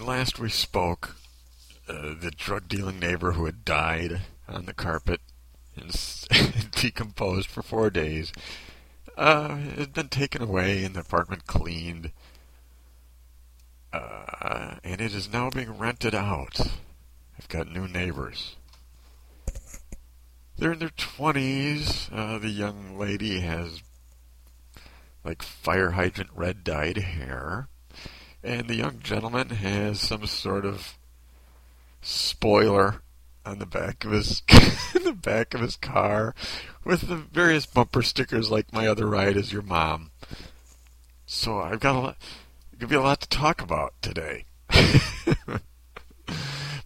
when last we spoke, uh, the drug dealing neighbor who had died on the carpet and decomposed for four days uh, had been taken away and the apartment cleaned. Uh, and it is now being rented out. I've got new neighbors. They're in their 20s. Uh, the young lady has like fire hydrant red dyed hair. And the young gentleman has some sort of spoiler on the back of his the back of his car with the various bumper stickers like my other ride is your mom. So I've got a lot gonna be a lot to talk about today.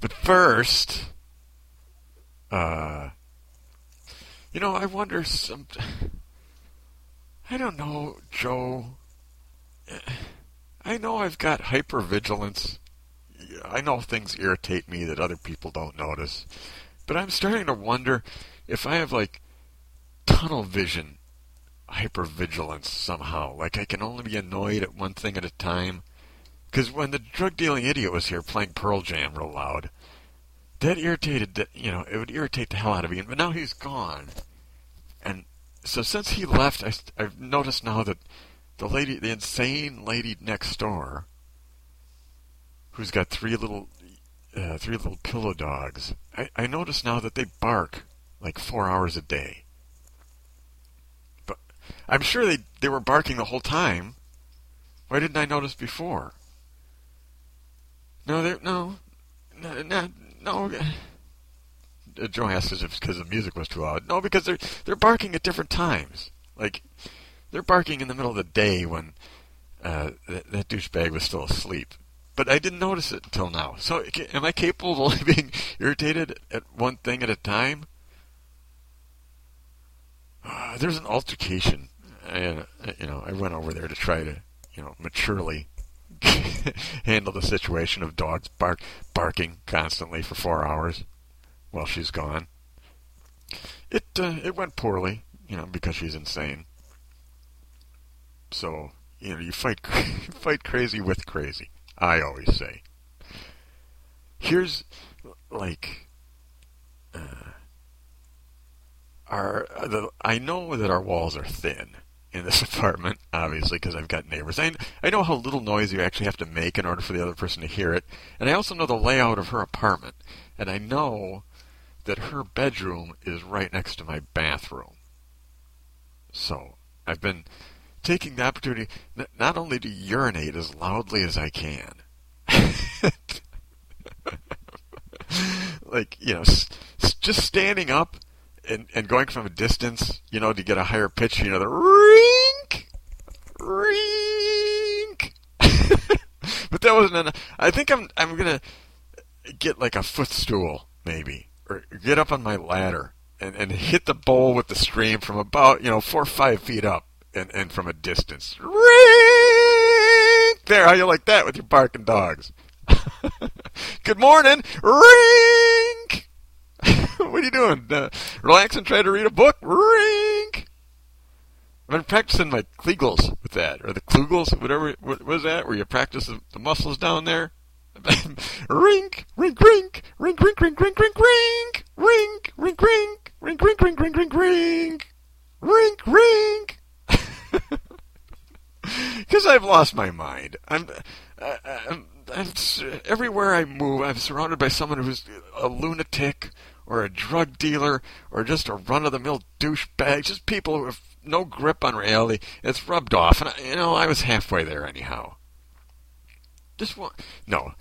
but first uh you know, I wonder some I don't know, Joe. I know I've got hypervigilance. I know things irritate me that other people don't notice. But I'm starting to wonder if I have like tunnel vision hypervigilance somehow. Like I can only be annoyed at one thing at a time. Because when the drug dealing idiot was here playing Pearl Jam real loud, that irritated, that you know, it would irritate the hell out of me. But now he's gone. And so since he left, I, I've noticed now that the lady, the insane lady next door, who's got three little, uh, three little pillow dogs, I, I notice now that they bark like four hours a day. But I'm sure they they were barking the whole time. Why didn't I notice before? No, they no, no, no. no uh, Joe asked if because the music was too loud. No, because they're they're barking at different times. Like they're barking in the middle of the day when uh, that, that douchebag was still asleep. But I didn't notice it until now. So am I capable of only being irritated at one thing at a time? Uh, there's an altercation. I, uh, you know, I went over there to try to, you know, maturely handle the situation of dogs bark barking constantly for four hours while she's gone. It uh, it went poorly, you know, because she's insane. So you know, you fight fight crazy with crazy. I always say. Here's like uh, our the I know that our walls are thin in this apartment, obviously, because I've got neighbors. I, I know how little noise you actually have to make in order for the other person to hear it, and I also know the layout of her apartment, and I know that her bedroom is right next to my bathroom. So I've been taking the opportunity not only to urinate as loudly as I can, like, you know, just standing up and, and going from a distance, you know, to get a higher pitch, you know, the rink, rink. but that wasn't enough. I think I'm, I'm to get like a footstool, maybe or get up on my ladder and, and hit the bowl with the stream from about, you know, four or five feet up and, and from a distance. Ring! There, how you like that with your barking dogs? Good morning! Ring! what are you doing? Uh, relax and try to read a book? Ring! I've been practicing my Kegels with that, or the Klugels, whatever, what was that, where you practice the, the muscles down there? rink, rink, rink, rink, rink, rink, rink, rink, rink, rink, rink, rink, rink, rink, rink, rink, rink, rink, rink, rink. Because I've lost my mind. I'm, uh, I'm, I'm, everywhere I move, I'm surrounded by someone who's a lunatic or a drug dealer or just a run-of-the-mill douchebag. Just people who have no grip on reality. It's rubbed off, and you know I was halfway there anyhow. This one, no.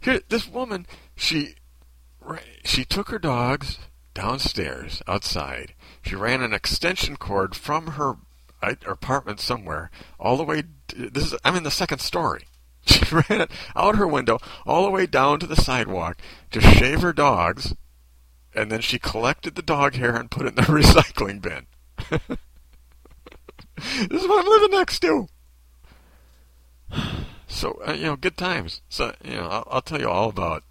Here, this woman, she, she took her dogs downstairs, outside. She ran an extension cord from her apartment somewhere all the way. This is, I'm in the second story. She ran it out her window all the way down to the sidewalk to shave her dogs, and then she collected the dog hair and put it in the recycling bin. this is what I'm living next to. So uh, you know, good times. So you know, I'll, I'll tell you all about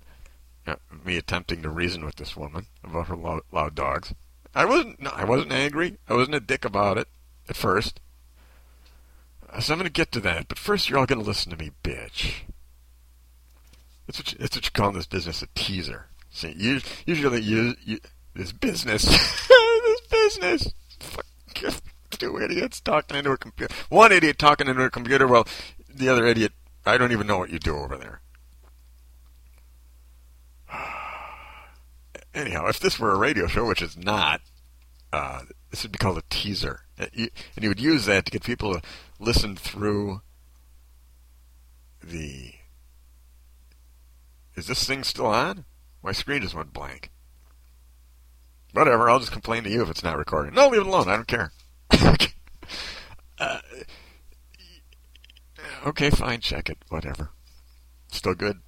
me attempting to reason with this woman about her loud, loud dogs. I wasn't. No, I wasn't angry. I wasn't a dick about it at first. So I'm going to get to that. But first, you're all going to listen to me, bitch. That's what you, that's what you call in this business a teaser. See, you, usually you, you this business, this business. Fuck, two idiots talking into a computer. One idiot talking into a computer. Well, the other idiot. I don't even know what you do over there. Anyhow, if this were a radio show, which is not, uh, this would be called a teaser. And you, would use that to get people to listen through the. Is this thing still on? My screen just went blank. Whatever, I'll just complain to you if it's not recording. No, leave it alone. I don't care. uh, okay, fine, check it. Whatever. Still good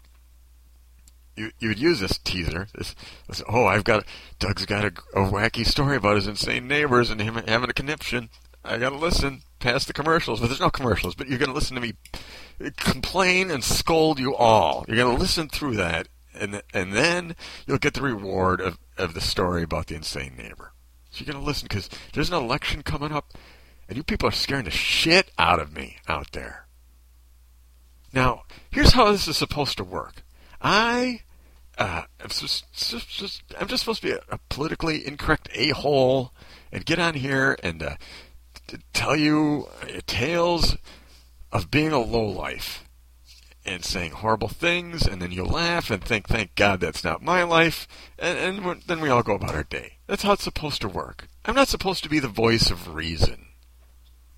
you you would use this teaser. This, this oh, I've got Doug's got a, a, wacky story about his insane neighbors and him having a conniption. I got to listen past the commercials, but there's no commercials. But you're to listen to me complain and scold you all. You're to listen through that, and and then you'll get the reward of of the story about the insane neighbor. So you're to listen because there's an election coming up, and you people are scaring the shit out of me out there. Now, here's how this is supposed to work. I uh, I'm, just, just, just, I'm just supposed to be a, a politically incorrect a hole and get on here and uh, tell you uh, tales of being a lowlife and saying horrible things, and then you laugh and think, "Thank God that's not my life," and, and then we all go about our day. That's how it's supposed to work. I'm not supposed to be the voice of reason.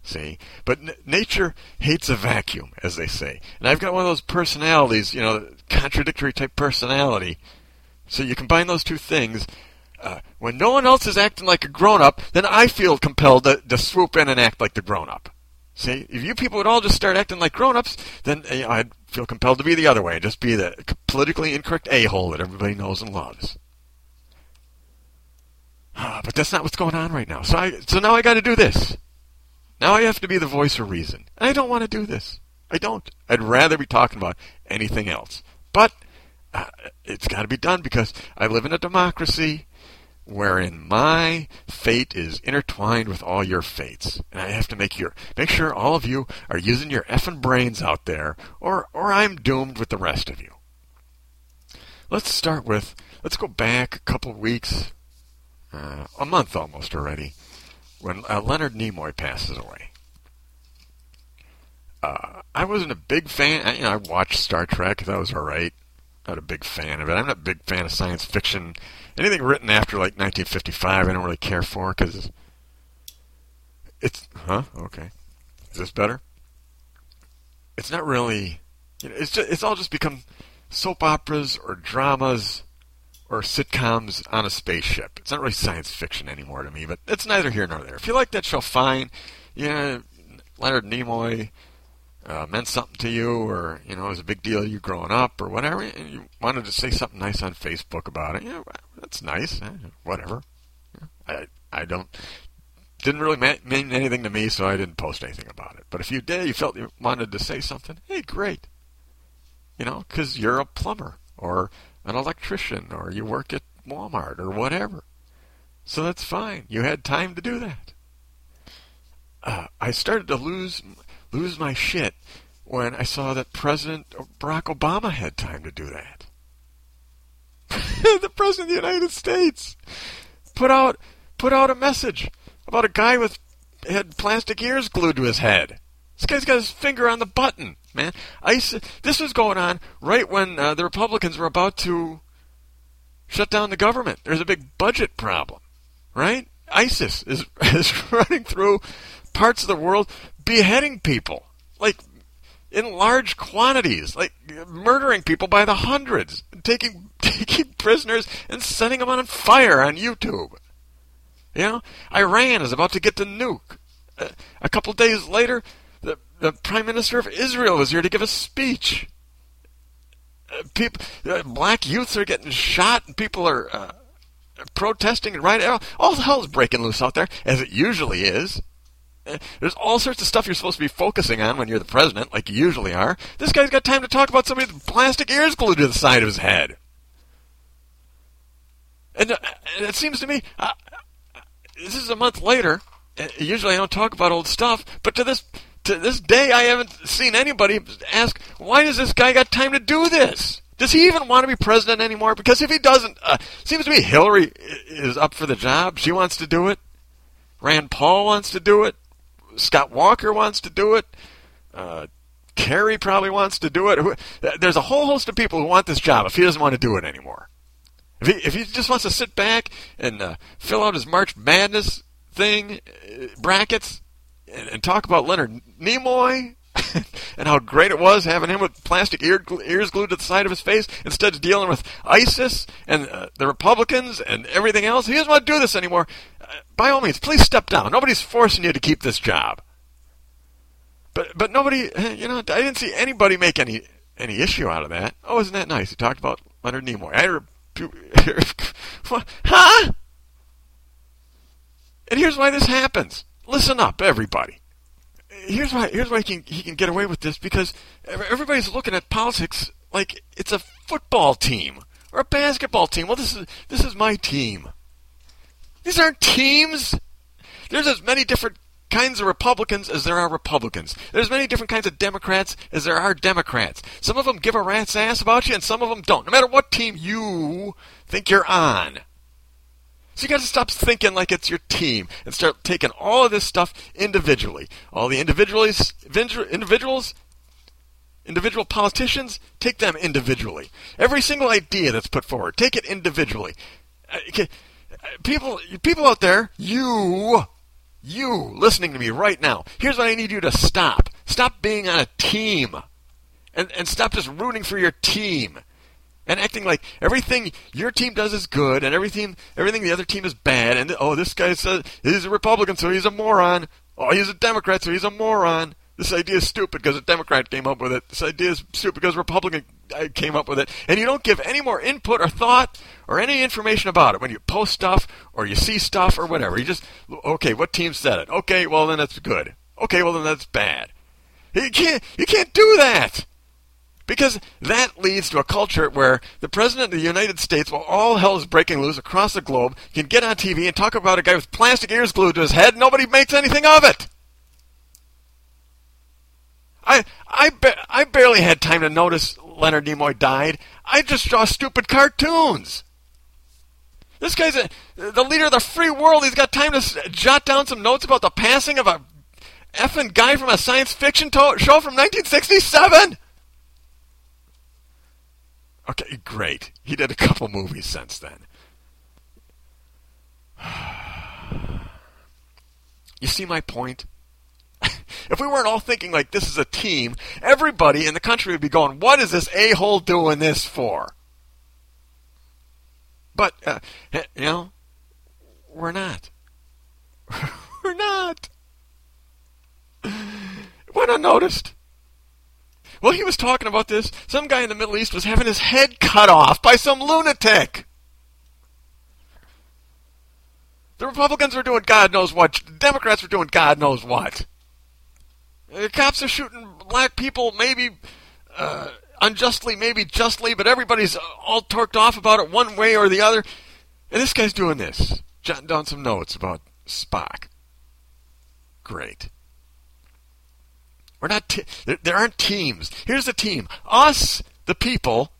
See? But n- nature hates a vacuum, as they say. And I've got one of those personalities, you know, contradictory type personality. So you combine those two things. Uh, when no one else is acting like a grown up, then I feel compelled to, to swoop in and act like the grown up. See, if you people would all just start acting like grown ups, then uh, I'd feel compelled to be the other way, and just be the politically incorrect a hole that everybody knows and loves. Ah, but that's not what's going on right now. So I, so now I got to do this. Now I have to be the voice of reason. I don't want to do this. I don't. I'd rather be talking about anything else. But uh, it's got to be done because I live in a democracy wherein my fate is intertwined with all your fates. And I have to make your make sure all of you are using your effing brains out there or or I'm doomed with the rest of you. Let's start with let's go back a couple weeks uh, a month almost already when uh, Leonard Nimoy passes away. Uh, I wasn't a big fan. You know, I watched Star Trek. That was all right. Not a big fan of it. I'm not a big fan of science fiction. Anything written after like 1955, I don't really care for because it's huh okay. Is this better? It's not really. You know, it's just, it's all just become soap operas or dramas or sitcoms on a spaceship. It's not really science fiction anymore to me, but it's neither here nor there. If you like that show, fine. Yeah, Leonard Nimoy uh, meant something to you, or you know, it was a big deal to you growing up, or whatever, and you wanted to say something nice on Facebook about it. Yeah, that's nice. Eh, whatever. I I don't didn't really mean anything to me, so I didn't post anything about it. But if you did, you felt you wanted to say something, hey, great. You know, because you're a plumber or an electrician or you work at Walmart or whatever. So that's fine. You had time to do that. Uh, I started to lose lose my shit when I saw that President Barack Obama had time to do that. the President of the United States put out put out a message about a guy with had plastic ears glued to his head. This guy's got his finger on the button man. ISIS, this was going on right when uh, the Republicans were about to shut down the government. There's a big budget problem, right? ISIS is, is running through parts of the world beheading people, like in large quantities, like murdering people by the hundreds, taking taking prisoners and setting them on fire on YouTube. You know, Iran is about to get the nuke. Uh, a couple days later, the, the Prime Minister of Israel was here to give a speech. Uh, people, uh, black youths are getting shot, and people are uh, protesting and rioting. All the hell's breaking loose out there, as it usually is. Uh, there's all sorts of stuff you're supposed to be focusing on when you're the president, like you usually are. This guy's got time to talk about somebody with plastic ears glued to the side of his head. And, and it seems to me, this is a month later. Usually I don't talk about old stuff, but to this to this day I haven't seen anybody ask, why does this guy got time to do this? Does he even want to be president anymore? Because if he doesn't, uh, seems to me Hillary is up for the job. She wants to do it. Rand Paul wants to do it. Scott Walker wants to do it. Uh, Kerry probably wants to do it. There's a whole host of people who want this job if he doesn't want to do it anymore. If he, if he just wants to sit back and uh, fill out his March Madness thing, uh, brackets, and, and, talk about Leonard Nimoy and how great it was having him with plastic ear, ears glued to the side of his face instead of dealing with ISIS and uh, the Republicans and everything else. He doesn't want to do this anymore. Uh, by all means, please step down. Nobody's forcing you to keep this job. But but nobody, you know, I didn't see anybody make any any issue out of that. Oh, isn't that nice? He talked about Leonard Nimoy. I huh? And here's why this happens. Listen up, everybody. Here's why. Here's why he can he can get away with this because everybody's looking at politics like it's a football team or a basketball team. Well, this is this is my team. These aren't teams. There's as many different kinds of Republicans as there are Republicans. There's as many different kinds of Democrats as there are Democrats. Some of them give a rat's ass about you, and some of them don't. No matter what team you think you're on. So you got to stop thinking like it's your team and start taking all of this stuff individually. All the individuals, individuals, individual politicians, take them individually. Every single idea that's put forward, take it individually. Uh, people, people out there, you you listening to me right now, here's what I need you to stop. Stop being on a team. And, and stop just rooting for your team. And acting like everything your team does is good and everything everything the other team is bad and oh this guy says he's a Republican so he's a moron. Oh he's a Democrat so he's a moron. This idea is stupid because a Democrat came up with it. This idea is stupid because a Republican came up with it. And you don't give any more input or thought or any information about it when you post stuff or you see stuff or whatever. You just, okay, what team said it? Okay, well then that's good. Okay, well then that's bad. You can't, you can't do that. Because that leads to a culture where the President of the United States, while all hell is breaking loose across the globe, can get on TV and talk about a guy with plastic ears glued to his head. Nobody makes anything of it. I I ba- I barely had time to notice Leonard Nimoy died. I just draw stupid cartoons. This guy's a, the leader of the free world. He's got time to jot down some notes about the passing of a effing guy from a science fiction to- show from 1967. Okay, great. He did a couple movies since then. You see my point? if we weren't all thinking like this is a team, everybody in the country would be going, "What is this a hole doing this for?" But uh, you know, we're not. we're not. Went unnoticed. Well, he was talking about this. Some guy in the Middle East was having his head cut off by some lunatic. The Republicans were doing God knows what. The Democrats were doing God knows what. The cops are shooting black people, maybe uh, unjustly, maybe justly, but everybody's all torqued off about it one way or the other. And this guy's doing this, jotting down some notes about Spock. Great. We're not. T- there aren't teams. Here's a team: us, the people,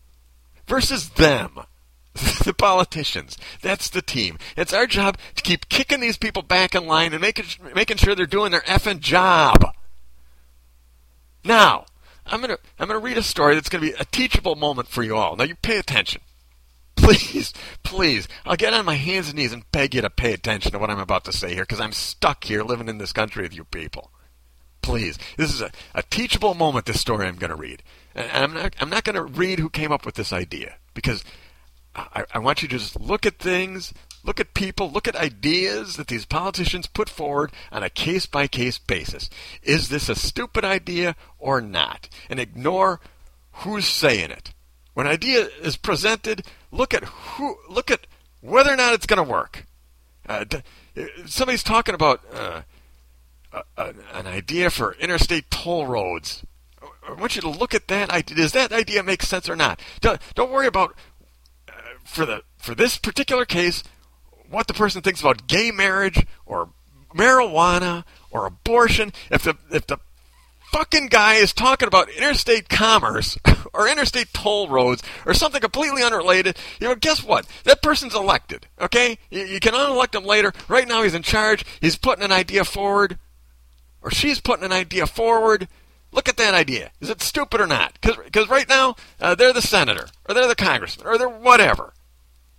versus them, the politicians. That's the team. It's our job to keep kicking these people back in line and making making sure they're doing their effing job. Now, I'm gonna I'm gonna read a story that's gonna be a teachable moment for you all. Now you pay attention. Please, please, I'll get on my hands and knees and beg you to pay attention to what I'm about to say here because I'm stuck here living in this country with you people. Please, this is a, a teachable moment. This story I'm going to read, and I'm not I'm not going to read who came up with this idea because I, I want you to just look at things, Look at people, look at ideas that these politicians put forward on a case by case basis. Is this a stupid idea or not? And ignore who's saying it. When an idea is presented, look at who, look at whether or not it's going to work. Uh, somebody's talking about uh, a, an idea for interstate toll roads. I want you to look at that idea. Does that idea make sense or not? Don't, don't worry about uh, for the for this particular case what the person thinks about gay marriage or marijuana or abortion. If the if the fucking guy is talking about interstate commerce or interstate toll roads or something completely unrelated, you know, guess what? That person's elected, okay? You, you can unelect him later. Right now he's in charge. He's putting an idea forward, or she's putting an idea forward. Look at that idea. Is it stupid or not? Because right now uh, they're the senator, or they're the congressman, or they're whatever.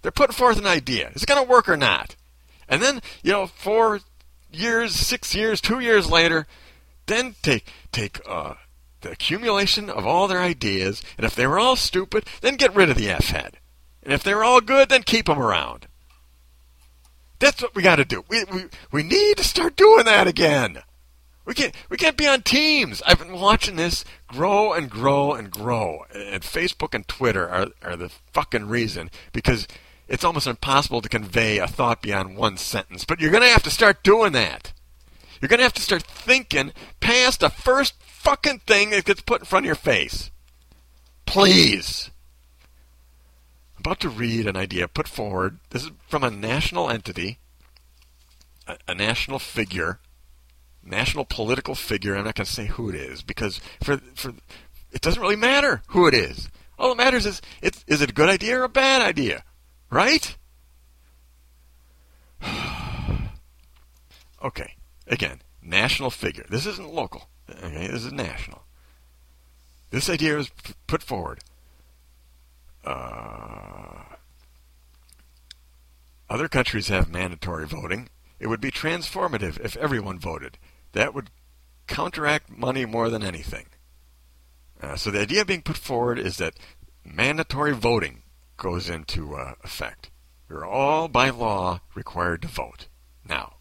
They're putting forth an idea. Is it going to work or not? And then, you know, four years, six years, two years later, then take take uh, the accumulation of all their ideas, and if they were all stupid, then get rid of the F head. And if they were all good, then keep them around. That's what we got to do. We, we, we need to start doing that again. We can't we can't be on teams. I've been watching this grow and grow and grow. And Facebook and Twitter are are the fucking reason because it's almost impossible to convey a thought beyond one sentence. But you're going to have to start doing that. You're going to have to start thinking past the first fucking thing that gets put in front of your face. Please. I'm about to read an idea put forward. This is from a national entity, a, a national figure, national political figure. I'm not going to say who it is because for for it doesn't really matter who it is. All that matters is it, is it a good idea or a bad idea, right? okay. Again, national figure. This isn't local. Okay, this is national. This idea was put forward. Uh, other countries have mandatory voting. It would be transformative if everyone voted. That would counteract money more than anything. Uh, so the idea being put forward is that mandatory voting goes into uh, effect. You're all by law required to vote. Now,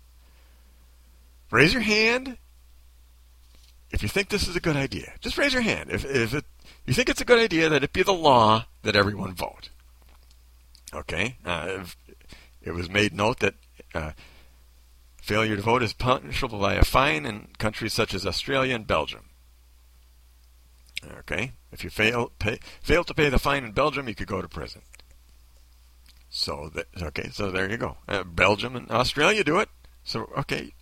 raise your hand if you think this is a good idea. Just raise your hand. If, if it, you think it's a good idea that it be the law that everyone vote. Okay? Uh, it was made note that uh, failure to vote is punishable by a fine in countries such as Australia and Belgium. Okay? If you fail, pay, fail to pay the fine in Belgium, you could go to prison. So okay, so there you go. Uh, Belgium and Australia do it. So okay,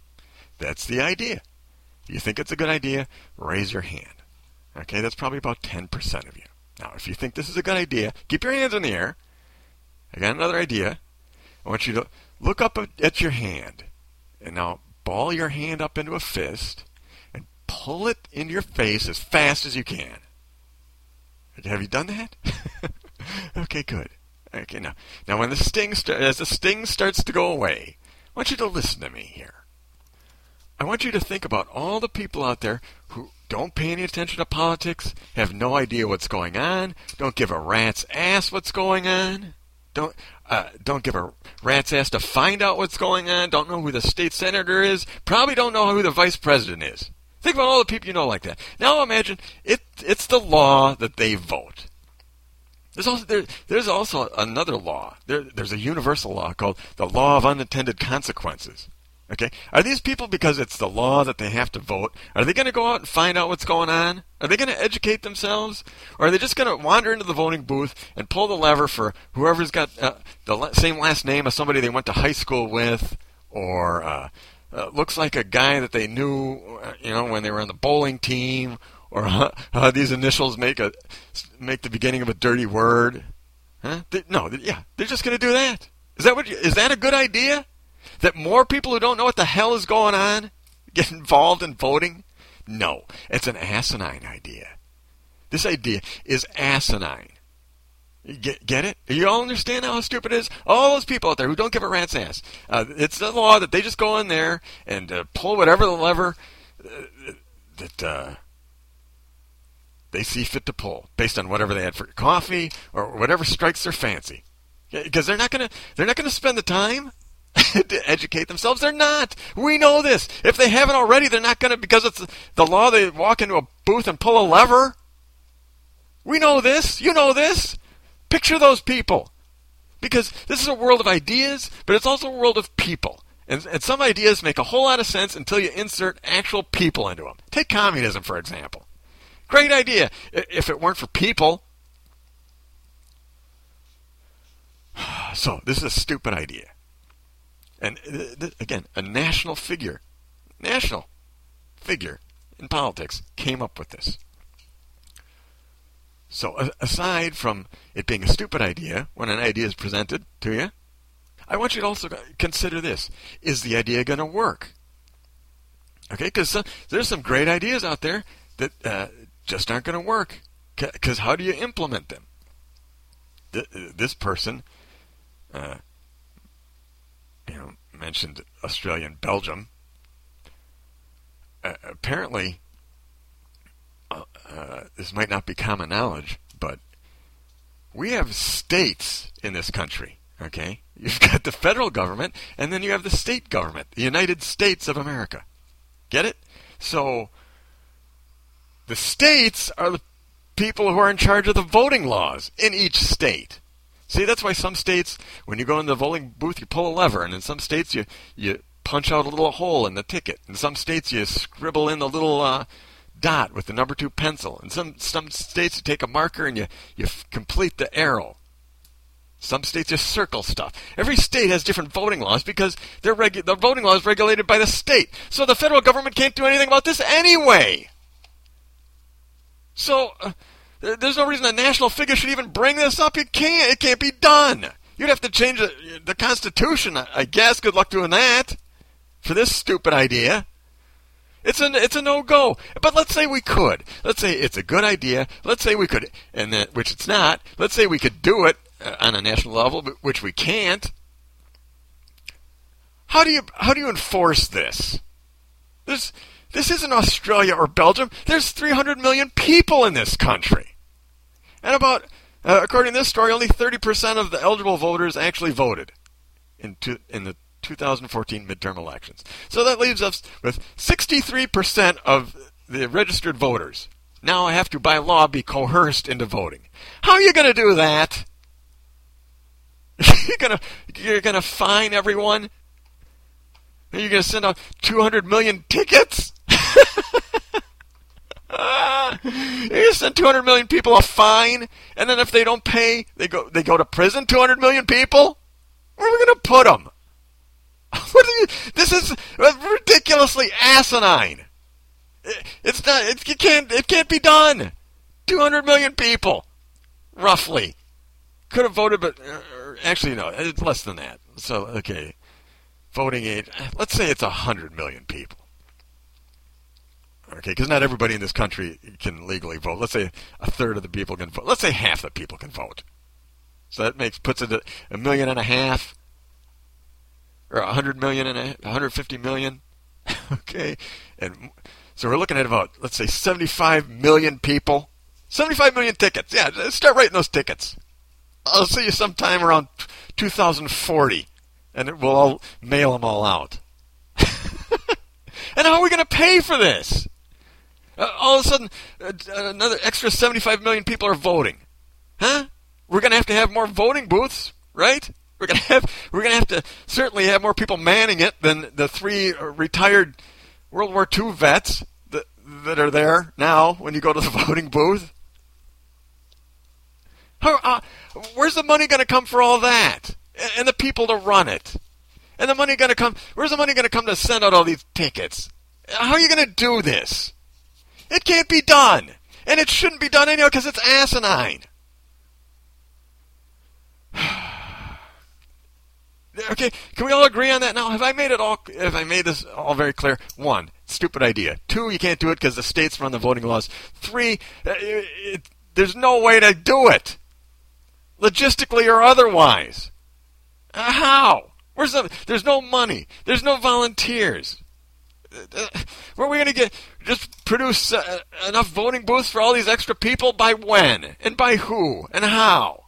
that's the idea. You think it's a good idea? Raise your hand. Okay, that's probably about 10% of you. Now, if you think this is a good idea, keep your hands in the air. I got another idea. I want you to look up at your hand. And now ball your hand up into a fist and pull it into your face as fast as you can. Have you done that? okay, good. Okay, now, now when the sting as the sting starts to go away, I want you to listen to me here. I want you to think about all the people out there who don't pay any attention to politics, have no idea what's going on, don't give a rat's ass what's going on, don't uh, don't give a rat's ass to find out what's going on, don't know who the state senator is, probably don't know who the vice president is. Think about all the people you know like that. Now imagine it, it's the law that they vote. There's also there, there's also another law. There, there's a universal law called the law of unintended consequences. Okay? Are these people, because it's the law that they have to vote, are they going to go out and find out what's going on? Are they going to educate themselves? Or are they just going to wander into the voting booth and pull the lever for whoever's got uh, the same last name as somebody they went to high school with, or uh, uh, looks like a guy that they knew, uh, you know, when they were on the bowling team, or these initials make a make the beginning of a dirty word? Huh? They, no, they, yeah, they're just going to do that. Is that what? You, is that a good idea? That more people who don't know what the hell is going on get involved in voting? No, it's an asinine idea. This idea is asinine. Get, get it? You all understand how stupid it is? All those people out there who don't give a rat's ass. Uh, it's the law that they just go in there and uh, pull whatever the lever uh, that uh, they see fit to pull, based on whatever they had for coffee or whatever strikes their fancy. Because they're not gonna they're not gonna spend the time to educate themselves. They're not. We know this. If they haven't already, they're not going to, because it's the law, they walk into a booth and pull a lever. We know this. You know this. Picture those people. Because this is a world of ideas, but it's also a world of people. And, and some ideas make a whole lot of sense until you insert actual people into them. Take communism, for example. Great idea. If it weren't for people. So, this is a stupid idea. And uh, again, a national figure, national figure in politics came up with this. So, aside from it being a stupid idea when an idea is presented to you, I want you to also consider this: Is the idea going to work? Okay, because there's some great ideas out there that uh, just aren't going to work. Because how do you implement them? Th- this person, uh, you know, mentioned Australia and Belgium. Uh, apparently, uh, uh, this might not be common knowledge, but we have states in this country. Okay, you've got the federal government, and then you have the state government, the United States of America. Get it? So the states are the people who are in charge of the voting laws in each state. See, that's why some states, when you go in the voting booth, you pull a lever, and in some states you you punch out a little hole in the ticket. In some states you scribble in the little uh, dot with the number two pencil. In some some states you take a marker and you you f- complete the arrow. Some states just circle stuff. Every state has different voting laws because their regu- the voting law is regulated by the state. So the federal government can't do anything about this anyway. So uh, there's no reason a national figure should even bring this up. It can't. It can't be done. You'd have to change the, the Constitution, I guess. Good luck doing that for this stupid idea. It's a it's a no go. But let's say we could. Let's say it's a good idea. Let's say we could, and then, which it's not. Let's say we could do it uh, on a national level, which we can't. How do you how do you enforce this? This this isn't Australia or Belgium. There's 300 million people in this country. And about, uh, according to this story, only 30% of the eligible voters actually voted in, in the 2014 midterm elections. So that leaves us with 63% of the registered voters now have to, by law, be coerced into voting. How are you going to do that? you're going you're going to fine everyone? Are you going to send out 200 million tickets? You send 200 million people a fine, and then if they don't pay, they go they go to prison. 200 million people. Where are we going to put them? You, this is ridiculously asinine. it's not. It, it can't. It can't be done. 200 million people, roughly, could have voted, but uh, actually no, it's less than that. So okay, voting age. Let's say it's 100 million people. Okay, because not everybody in this country can legally vote. Let's say a third of the people can vote. Let's say half the people can vote. So that makes puts it at a million and a half, or a hundred million and a 150 million. okay, and so we're looking at about let's say 75 million people, 75 million tickets. Yeah, start writing those tickets. I'll see you sometime around 2040, and we'll all mail them all out. and how are we going to pay for this? Uh, all of a sudden, uh, another extra 75 million people are voting. Huh? We're going to have to have more voting booths, right? We're going to have we're going to have to certainly have more people manning it than the three retired World War II vets that that are there now when you go to the voting booth. How, uh, where's the money going to come for all that? And the people to run it? And the money going to come? Where's the money going to come to send out all these tickets? How are you going to do this? It can't be done. And it shouldn't be done anyway because it's asinine. okay, can we all agree on that now? Have I made it all? Have I made this all very clear? One, stupid idea. Two, you can't do it because the states run the voting laws. Three, uh, it, it, there's no way to do it, logistically or otherwise. Uh, how? Where's the? There's no money. There's no volunteers. Uh, where are we going to get? Just produce uh, enough voting booths for all these extra people? By when? And by who? And how?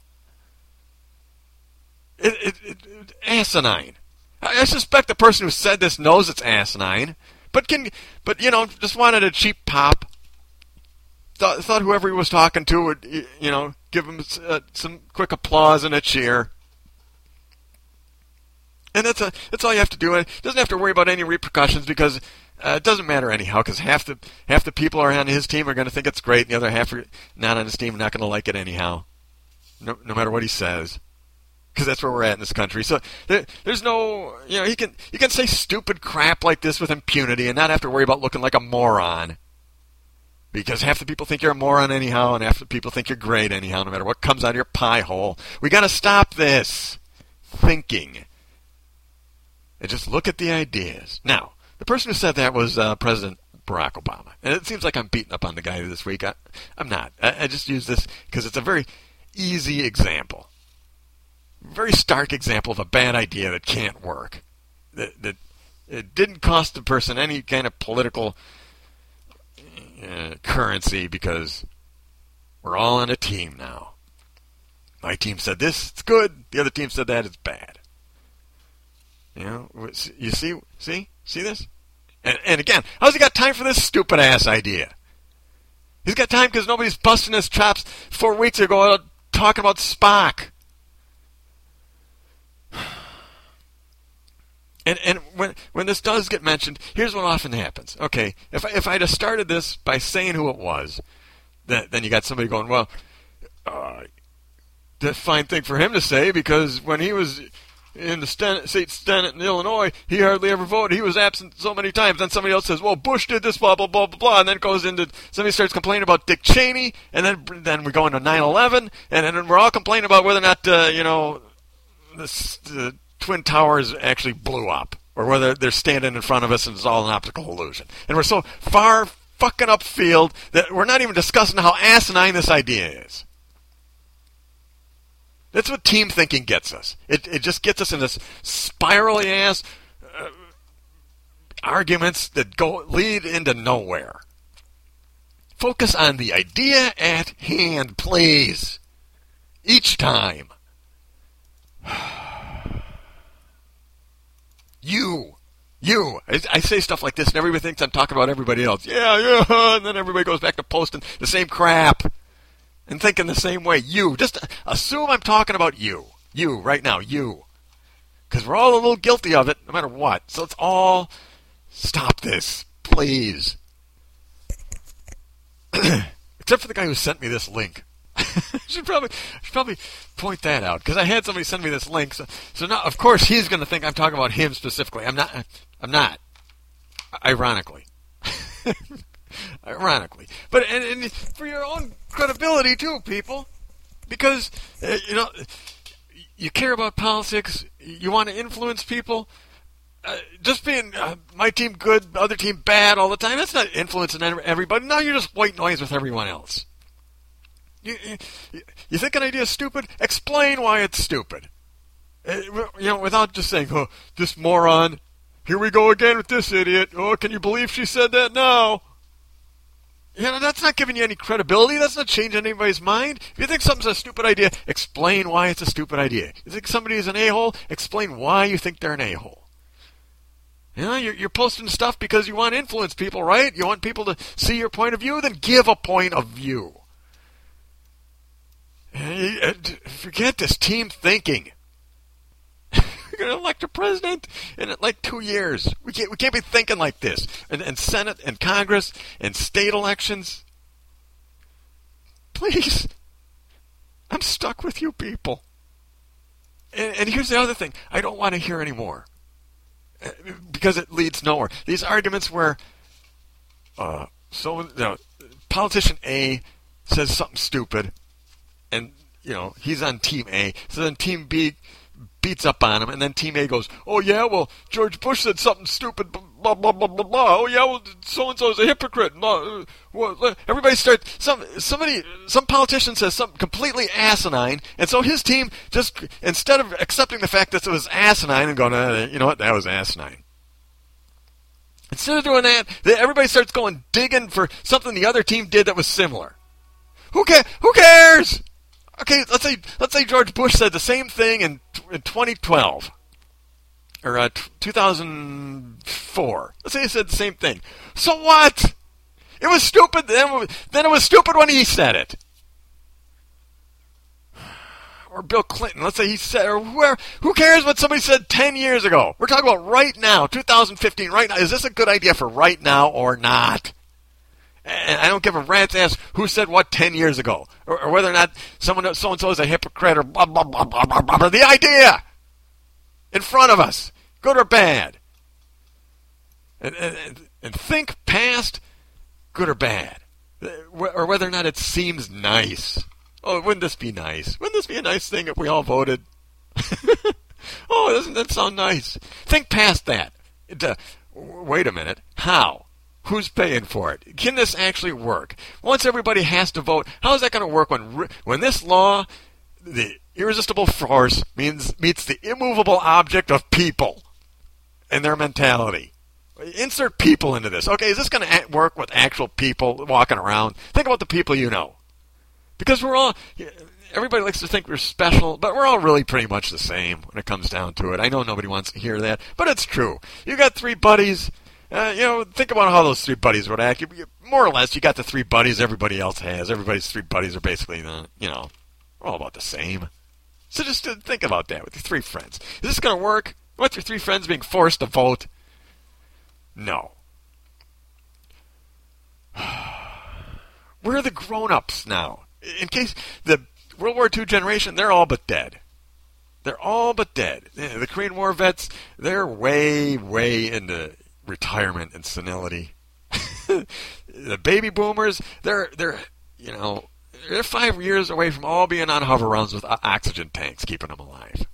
It, it, it, asinine. I, I suspect the person who said this knows it's asinine, but can, but you know, just wanted a cheap pop. Thought, thought whoever he was talking to would, you know, give him uh, some quick applause and a cheer. And that's a that's all you have to do. It doesn't have to worry about any repercussions because uh, it doesn't matter anyhow. Because half the half the people are on his team are going to think it's great, and the other half are not on his team, not going to like it anyhow. No, no matter what he says, because that's where we're at in this country. So there, there's no, you know, he can you can say stupid crap like this with impunity and not have to worry about looking like a moron. Because half the people think you're a moron anyhow, and half the people think you're great anyhow, no matter what comes out of your pie hole. We got to stop this thinking and just look at the ideas. Now, the person who said that was uh, President Barack Obama. And it seems like I'm beating up on the guy this week. I, am not. I, I just use this because it's a very easy example. Very stark example of a bad idea that can't work. That, that it didn't cost the person any kind of political uh, currency because we're all on a team now. My team said this, it's good. The other team said that, it's bad. You know, you see, see, see this? And, and again, how's he got time for this stupid ass idea? He's got time because nobody's busting his chops four weeks ago talking about Spock. And and when when this does get mentioned, here's what often happens. Okay, if I, if I'd have started this by saying who it was, then then you got somebody going, well, uh, a fine thing for him to say because when he was in the Senate, state Senate in Illinois, he hardly ever voted. He was absent so many times. Then somebody else says, "Well, Bush did this, blah blah blah blah blah," and then goes into somebody starts complaining about Dick Cheney, and then then we go into 9/11, and then we're all complaining about whether or not uh, you know the, the twin towers actually blew up, or whether they're standing in front of us and it's all an optical illusion. And we're so far fucking upfield that we're not even discussing how asinine this idea is. That's what team thinking gets us. It, it just gets us in this spirally ass uh, arguments that go lead into nowhere. Focus on the idea at hand, please. Each time. you. You. I, I, say stuff like this, and everybody thinks I'm talking about everybody else. Yeah, yeah, and then everybody goes back to posting the same crap and thinking the same way. You. Just assume I'm talking about you. You, right now, you. Because we're all a little guilty of it, no matter what. So let's all stop this, please. Except for the guy who sent me this link. should probably should probably point that out because I had somebody send me this link. So, so now, of course, he's going to think I'm talking about him specifically. I'm not. I'm not. Ironically. Ironically, but and, and for your own credibility too, people, because uh, you know you care about politics, you want to influence people. Uh, just being uh, my team good, other team bad all the time, that's not influencing everybody. Now you're just white noise with everyone else. You, you, you think an idea is stupid? Explain why it's stupid. Uh, you know, without just saying, oh, this moron, here we go again with this idiot. Oh, can you believe she said that now? You know, that's not giving you any credibility. That's not changing anybody's mind. If you think something's a stupid idea, explain why it's a stupid idea. If you think somebody is an a-hole, explain why you think they're an a-hole. You know, you're, you're posting stuff because you want to influence people, right? You want people to see your point of view, then give a point of view. Forget this team thinking. Going to elect a president in like two years. We can't, we can't be thinking like this. And, and Senate and Congress and state elections. Please. I'm stuck with you people. And, and here's the other thing I don't want to hear anymore. Because it leads nowhere. These arguments where uh, so you know, politician A says something stupid, and you know he's on team A. So then team B beats up on him, and then Team A goes, "Oh yeah, well George Bush said something stupid, blah blah blah blah blah. Oh yeah, well so and so is a hypocrite." Blah, well, everybody starts some somebody some politician says something completely asinine, and so his team just instead of accepting the fact that it was asinine and going, uh, "You know what, that was asinine." Instead of doing that, everybody starts going digging for something the other team did that was similar. Who cares? Who cares? Okay, let's say let's say George Bush said the same thing in, in 2012 or uh, 2004. Let's say he said the same thing. So what? It was stupid then. Then it was stupid when he said it. or Bill Clinton, let's say he said, or whoever, who cares what somebody said 10 years ago? We're talking about right now, 2015, right now. Is this a good idea for right now or not? And I don't give a rat's ass who said what 10 years ago, or, or whether or not someone, so and so is a hypocrite, or blah, blah, blah, blah, blah, blah. The idea in front of us, good or bad. And, and, and think past good or bad, or whether or not it seems nice. Oh, wouldn't this be nice? Wouldn't this be a nice thing if we all voted? oh, doesn't that sound nice? Think past that. Uh, wait a minute. How? Who's paying for it? Can this actually work? Once everybody has to vote, how is that going to work when when this law, the irresistible force, means meets the immovable object of people and their mentality? Insert people into this. Okay, is this going to work with actual people walking around? Think about the people you know. Because we're all, everybody likes to think we're special, but we're all really pretty much the same when it comes down to it. I know nobody wants to hear that, but it's true. You got three buddies. Uh, you know, think about how those three buddies would act. More or less, you got the three buddies everybody else has. Everybody's three buddies are basically, the, you know, all about the same. So just think about that with your three friends. Is this going to work? With your three friends being forced to vote? No. Where are the grown-ups now? In case the World War II generation, they're all but dead. They're all but dead. The Korean War vets, they're way, way into retirement and senility. the baby boomers, they're they're you know they're five years away from all being on Hoverounds with oxygen tanks keeping them alive.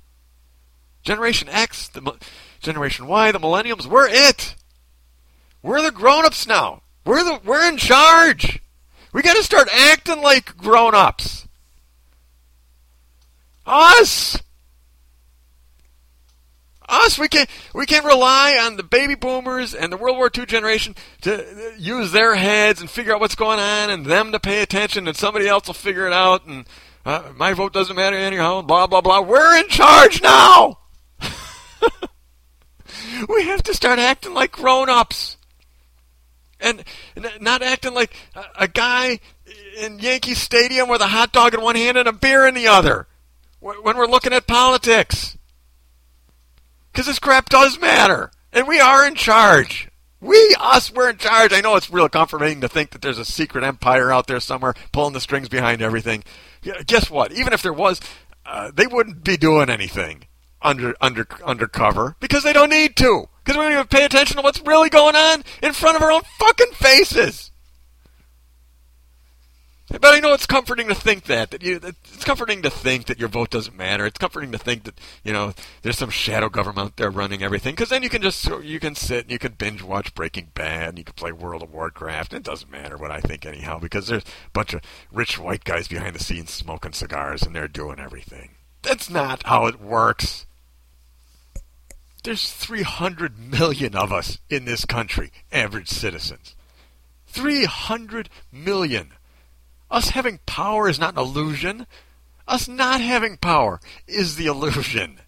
Generation X, the Generation Y, the Millenniums, we're it. We're the grown-ups now. We're the we're in charge. We got to start acting like grown-ups. Us. Us, we can't we can't rely on the baby boomers and the World War II generation to use their heads and figure out what's going on, and them to pay attention, and somebody else will figure it out. And uh, my vote doesn't matter anyhow. Blah blah blah. We're in charge now. we have to start acting like grown-ups and not acting like a guy in Yankee Stadium with a hot dog in one hand and a beer in the other when we're looking at politics. Because this crap does matter, and we are in charge. We, us, we're in charge. I know it's real comforting to think that there's a secret empire out there somewhere pulling the strings behind everything. Guess what? Even if there was, uh, they wouldn't be doing anything under under undercover because they don't need to because we don't even pay attention to what's really going on in front of our own fucking faces. But I know it's comforting to think that that you it's comforting to think that your vote doesn't matter. It's comforting to think that you know there's some shadow government out there running everything. Because then you can just you can sit and you can binge watch Breaking Bad and you can play World of Warcraft. It doesn't matter what I think anyhow because there's a bunch of rich white guys behind the scenes smoking cigars and they're doing everything. That's not how it works. There's 300 million of us in this country, average citizens. 300 million. Us having power is not an illusion. Us not having power is the illusion.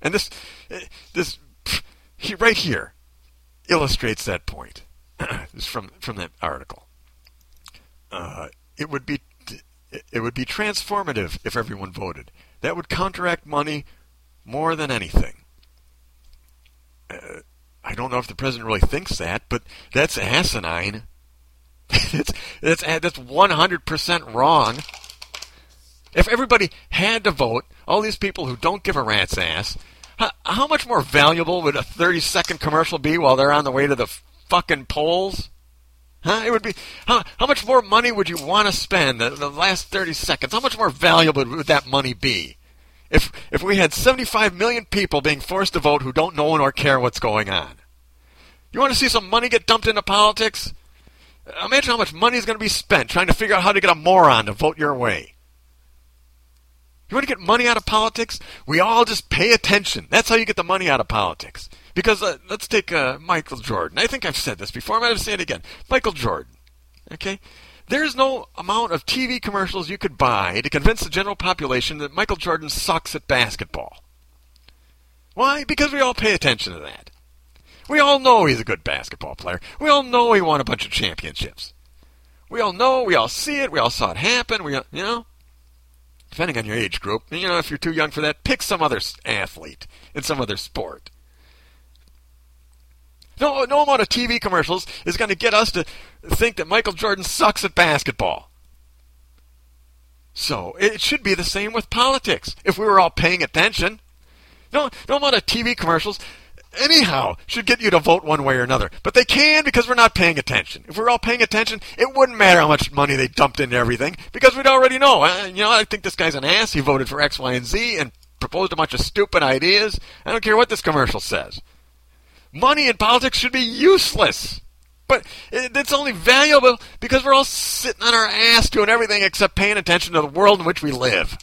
And this, this, right here, illustrates that point. this is from from that article. Uh, it would be it would be transformative if everyone voted. That would counteract money more than anything. Uh, I don't know if the president really thinks that, but that's asinine. That's that's that's 100% wrong. If everybody had to vote, all these people who don't give a rat's ass, how, how much more valuable would a 30-second commercial be while they're on the way to the fucking polls? Huh? It would be how, how much more money would you want to spend the, the last 30 seconds? How much more valuable would that money be? if if we had 75 million people being forced to vote who don't know nor care what's going on. You want to see some money get dumped into politics? Imagine how much money is going to be spent trying to figure out how to get a moron to vote your way. You want to get money out of politics? We all just pay attention. That's how you get the money out of politics. Because uh, let's take uh, Michael Jordan. I think I've said this before. I might have said it again. Michael Jordan. Okay, there's no amount of TV commercials you could buy to convince the general population that Michael Jordan sucks at basketball. Why? Because we all pay attention to that. We all know he's a good basketball player. We all know he won a bunch of championships. We all know, we all see it, we all saw it happen, we you know. depending on your age group. You know, if you're too young for that, pick some other athlete in some other sport. No, no amount of TV commercials is going to get us to think that Michael Jordan sucks at basketball. So it should be the same with politics. If we were all paying attention, no, no amount of TV commercials, anyhow, should get you to vote one way or another. But they can because we're not paying attention. If we we're all paying attention, it wouldn't matter how much money they dumped into everything because we'd already know. Uh, you know, I think this guy's an ass. He voted for X, Y, and Z and proposed a bunch of stupid ideas. I don't care what this commercial says. Money in politics should be useless. But it's only valuable because we're all sitting on our ass doing everything except paying attention to the world in which we live.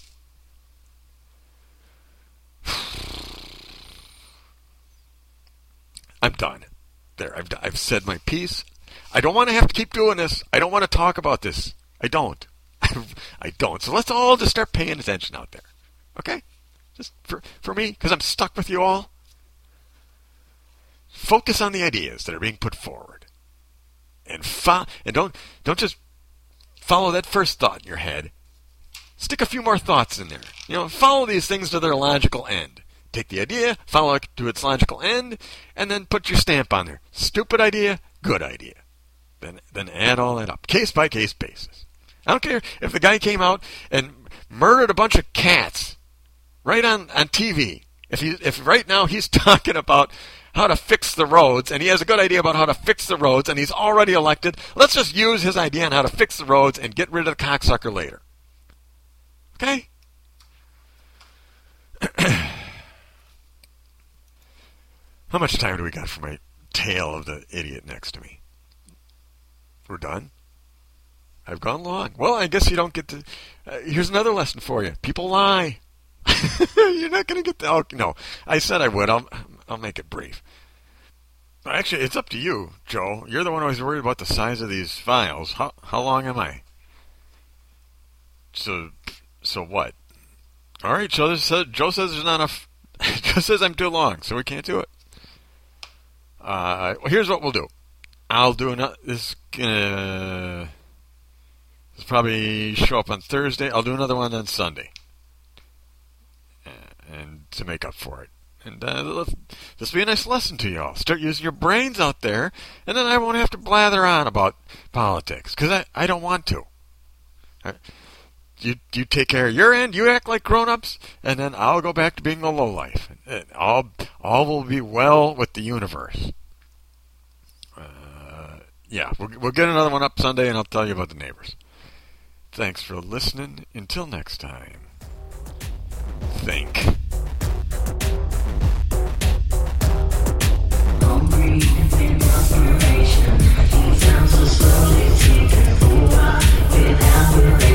I'm done. There, I've, I've said my piece. I don't want to have to keep doing this. I don't want to talk about this. I don't. I don't. So let's all just start paying attention out there. Okay? Just for, for me, because I'm stuck with you all. Focus on the ideas that are being put forward. And, fo- and don't, don't just follow that first thought in your head. Stick a few more thoughts in there. You know, follow these things to their logical end. Take the idea, follow it to its logical end, and then put your stamp on there. Stupid idea, good idea. Then, then add all that up, case by case basis. I don't care if the guy came out and murdered a bunch of cats right on, on TV. If he, if right now he's talking about how to fix the roads, and he has a good idea about how to fix the roads, and he's already elected, let's just use his idea on how to fix the roads and get rid of the cocksucker later. Okay? How much time do we got for my tale of the idiot next to me? We're done? I've gone long. Well, I guess you don't get to. Uh, here's another lesson for you. People lie. You're not going to get the. Oh, no, I said I would. I'll, I'll make it brief. Actually, it's up to you, Joe. You're the one who's worried about the size of these files. How how long am I? So, so what? All right, Joe says, Joe says there's not enough. Joe says I'm too long, so we can't do it. Uh, here's what we'll do. I'll do another. This. This probably show up on Thursday. I'll do another one on Sunday, and to make up for it. And uh, this will be a nice lesson to y'all. Start using your brains out there, and then I won't have to blather on about politics because I, I don't want to you you take care of your end. You act like grown-ups, and then I'll go back to being a lowlife. All all will be well with the universe. Uh, yeah, we'll, we'll get another one up Sunday, and I'll tell you about the neighbors. Thanks for listening. Until next time, think. Slowly taking over